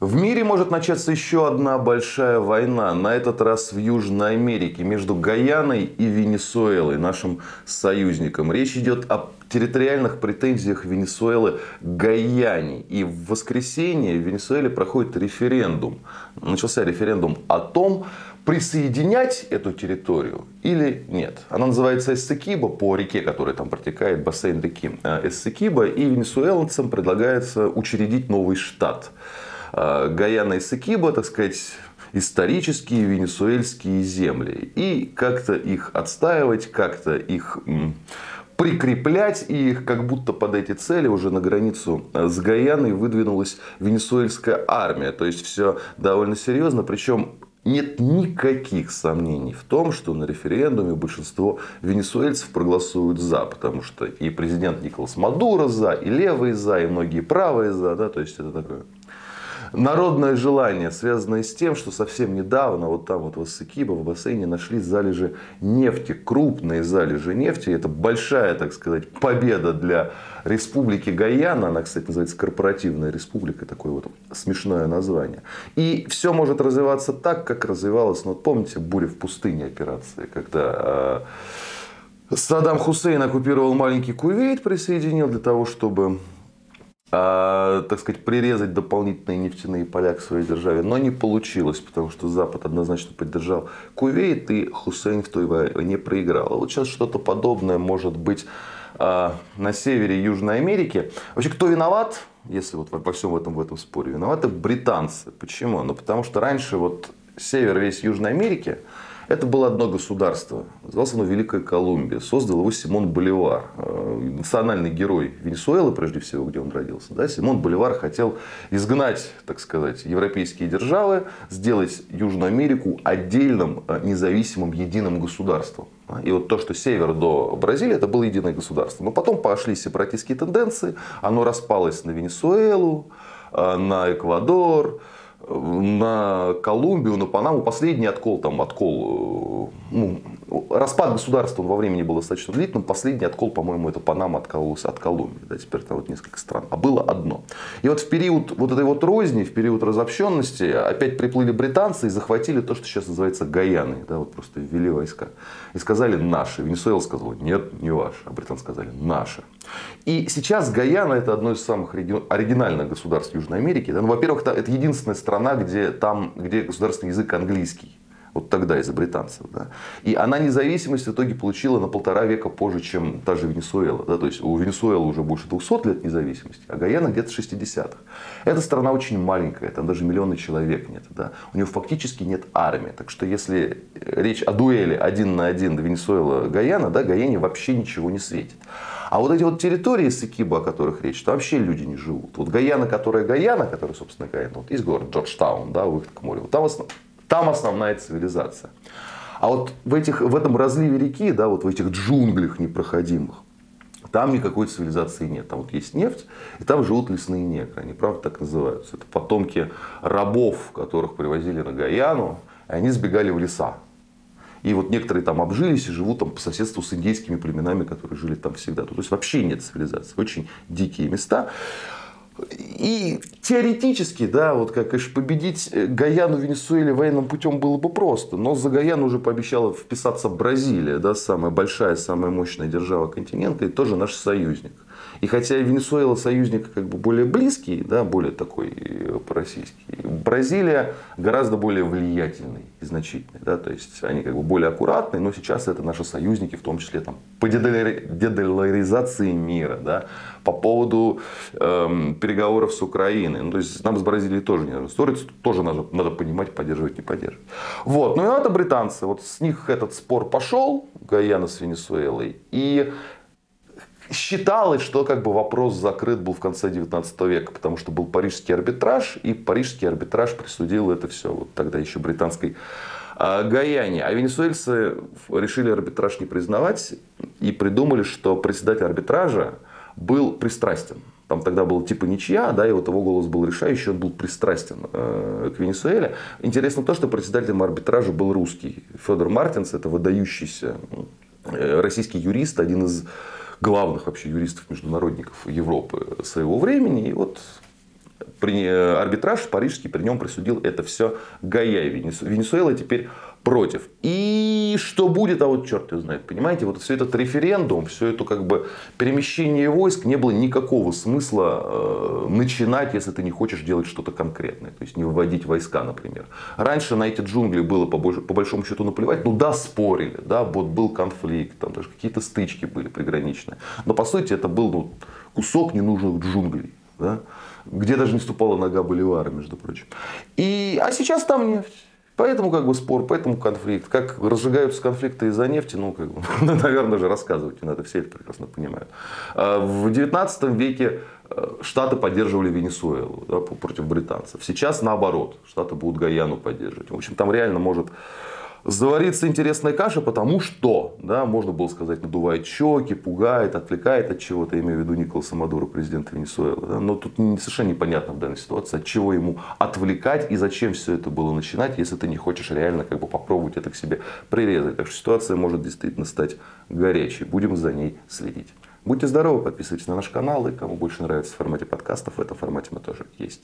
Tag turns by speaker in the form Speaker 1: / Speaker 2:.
Speaker 1: В мире может начаться еще одна большая война, на этот раз в Южной Америке, между Гаяной и Венесуэлой, нашим союзником. Речь идет о территориальных претензиях Венесуэлы к Гаяне. И в воскресенье в Венесуэле проходит референдум. Начался референдум о том, присоединять эту территорию или нет. Она называется Эссекиба по реке, которая там протекает, бассейн реки э, Эссекиба. И венесуэльцам предлагается учредить новый штат. Э, Гаяна и Сакиба, так сказать, исторические венесуэльские земли. И как-то их отстаивать, как-то их прикреплять и как будто под эти цели уже на границу э, с Гаяной выдвинулась венесуэльская армия. То есть все довольно серьезно. Причем нет никаких сомнений в том, что на референдуме большинство венесуэльцев проголосуют за, потому что и президент Николас Мадуро за, и левые за, и многие правые за, да, то есть это такое народное желание, связанное с тем, что совсем недавно вот там вот в Иссыкибо в бассейне нашли залежи нефти, крупные залежи нефти. Это большая, так сказать, победа для республики Гаяна. Она, кстати, называется корпоративная республика, такое вот смешное название. И все может развиваться так, как развивалось, ну вот помните, буря в пустыне операции, когда э, Саддам Хусейн оккупировал маленький Кувейт, присоединил для того, чтобы а, так сказать, прирезать дополнительные нефтяные поля к своей державе. Но не получилось, потому что Запад однозначно поддержал Кувейт, и Хусейн в той войне проиграл. А вот сейчас что-то подобное может быть а, на севере Южной Америки. Вообще, кто виноват, если вот во всем этом, в этом споре? Виноваты британцы. Почему? Ну, потому что раньше вот север весь Южной Америки – это было одно государство. Называлось оно Великая Колумбия. Создал его Симон Боливар. Э, национальный герой Венесуэлы, прежде всего, где он родился. Да? Симон Боливар хотел изгнать, так сказать, европейские державы, сделать Южную Америку отдельным, э, независимым, единым государством. И вот то, что север до Бразилии, это было единое государство. Но потом пошли сепаратистские тенденции. Оно распалось на Венесуэлу, э, на Эквадор, на Колумбию, на Панаму. Последний откол, там, откол, э, ну, распад государства во времени был достаточно длительным. Последний откол, по-моему, это Панама откололась от Колумбии. Да, теперь там вот несколько стран. А было одно. И вот в период вот этой вот розни, в период разобщенности, опять приплыли британцы и захватили то, что сейчас называется Гаяной. Да, вот просто ввели войска. И сказали наши. Венесуэла сказала, нет, не ваши. А британцы сказали, наши. И сейчас Гаяна это одно из самых оригинальных государств Южной Америки. Ну, во-первых, это единственная страна, где, там, где государственный язык английский. Вот тогда из-за британцев. Да. И она независимость в итоге получила на полтора века позже, чем та же Венесуэла. Да. То есть у Венесуэлы уже больше 200 лет независимости, а Гаяна где-то 60-х. Эта страна очень маленькая, там даже миллионы человек нет. Да. У нее фактически нет армии. Так что если речь о дуэли один на один Венесуэла-Гаяна, да, Гаяне вообще ничего не светит. А вот эти вот территории Сикиба, о которых речь, там вообще люди не живут. Вот Гаяна, которая Гаяна, которая, собственно, Гаяна, вот есть город Джорджтаун, да, выход к морю. Вот там, основ... там основная цивилизация. А вот в, этих, в этом разливе реки, да, вот в этих джунглях непроходимых, там никакой цивилизации нет. Там вот есть нефть, и там живут лесные негры. Они, правда, так называются. Это потомки рабов, которых привозили на Гаяну, и они сбегали в леса. И вот некоторые там обжились и живут там по соседству с индейскими племенами, которые жили там всегда. То есть вообще нет цивилизации. Очень дикие места. И теоретически, да, вот как, конечно, победить э, Гаяну в Венесуэле военным путем было бы просто. Но за Гаяну уже пообещала вписаться Бразилия, да, самая большая, самая мощная держава континента и тоже наш союзник. И хотя Венесуэла союзник как бы более близкий, да, более такой э, пророссийский, Бразилия гораздо более влиятельный и значительный. Да, то есть они как бы более аккуратные, но сейчас это наши союзники, в том числе там, по дедоларизации мира, да, по поводу эм, переговоров с Украиной. Ну, то есть нам с Бразилией тоже не надо ссориться, тоже надо, надо понимать, поддерживать, не поддерживать. Вот. Ну и это британцы. Вот с них этот спор пошел, Гаяна с Венесуэлой. И считалось, что как бы вопрос закрыт был в конце 19 века, потому что был парижский арбитраж, и парижский арбитраж присудил это все вот тогда еще британской а, Гаяне. А венесуэльцы решили арбитраж не признавать и придумали, что председатель арбитража был пристрастен. Там тогда был типа ничья, да, и вот его голос был решающий, он был пристрастен э, к Венесуэле. Интересно то, что председателем арбитража был русский. Федор Мартинс, это выдающийся э, российский юрист, один из главных вообще юристов-международников Европы своего времени. И вот при, арбитраж парижский при нем присудил это все Гая. Венесуэла теперь против. И что будет, а вот черт его знает. Понимаете, вот все этот референдум, все это как бы перемещение войск, не было никакого смысла э, начинать, если ты не хочешь делать что-то конкретное. То есть не вводить войска, например. Раньше на эти джунгли было по, по большому счету наплевать. Ну да, спорили, да, вот был конфликт, там даже какие-то стычки были приграничные. Но по сути это был ну, кусок ненужных джунглей. Да? Где даже не ступала нога Боливара, между прочим. И, а сейчас там нефть. Поэтому как бы спор, поэтому конфликт. Как разжигаются конфликты из-за нефти, ну, как бы, наверное же рассказывать не надо, все это прекрасно понимают. А в 19 веке э, Штаты поддерживали Венесуэлу да, против британцев. Сейчас наоборот, Штаты будут Гаяну поддерживать. В общем, там реально может заварится интересная каша, потому что, да, можно было сказать, надувает щеки, пугает, отвлекает от чего-то, я имею в виду Николаса Мадуро, президента Венесуэлы. Да, но тут совершенно непонятно в данной ситуации, от чего ему отвлекать и зачем все это было начинать, если ты не хочешь реально как бы попробовать это к себе прирезать. Так что ситуация может действительно стать горячей. Будем за ней следить. Будьте здоровы, подписывайтесь на наш канал, и кому больше нравится в формате подкастов, в этом формате мы тоже есть.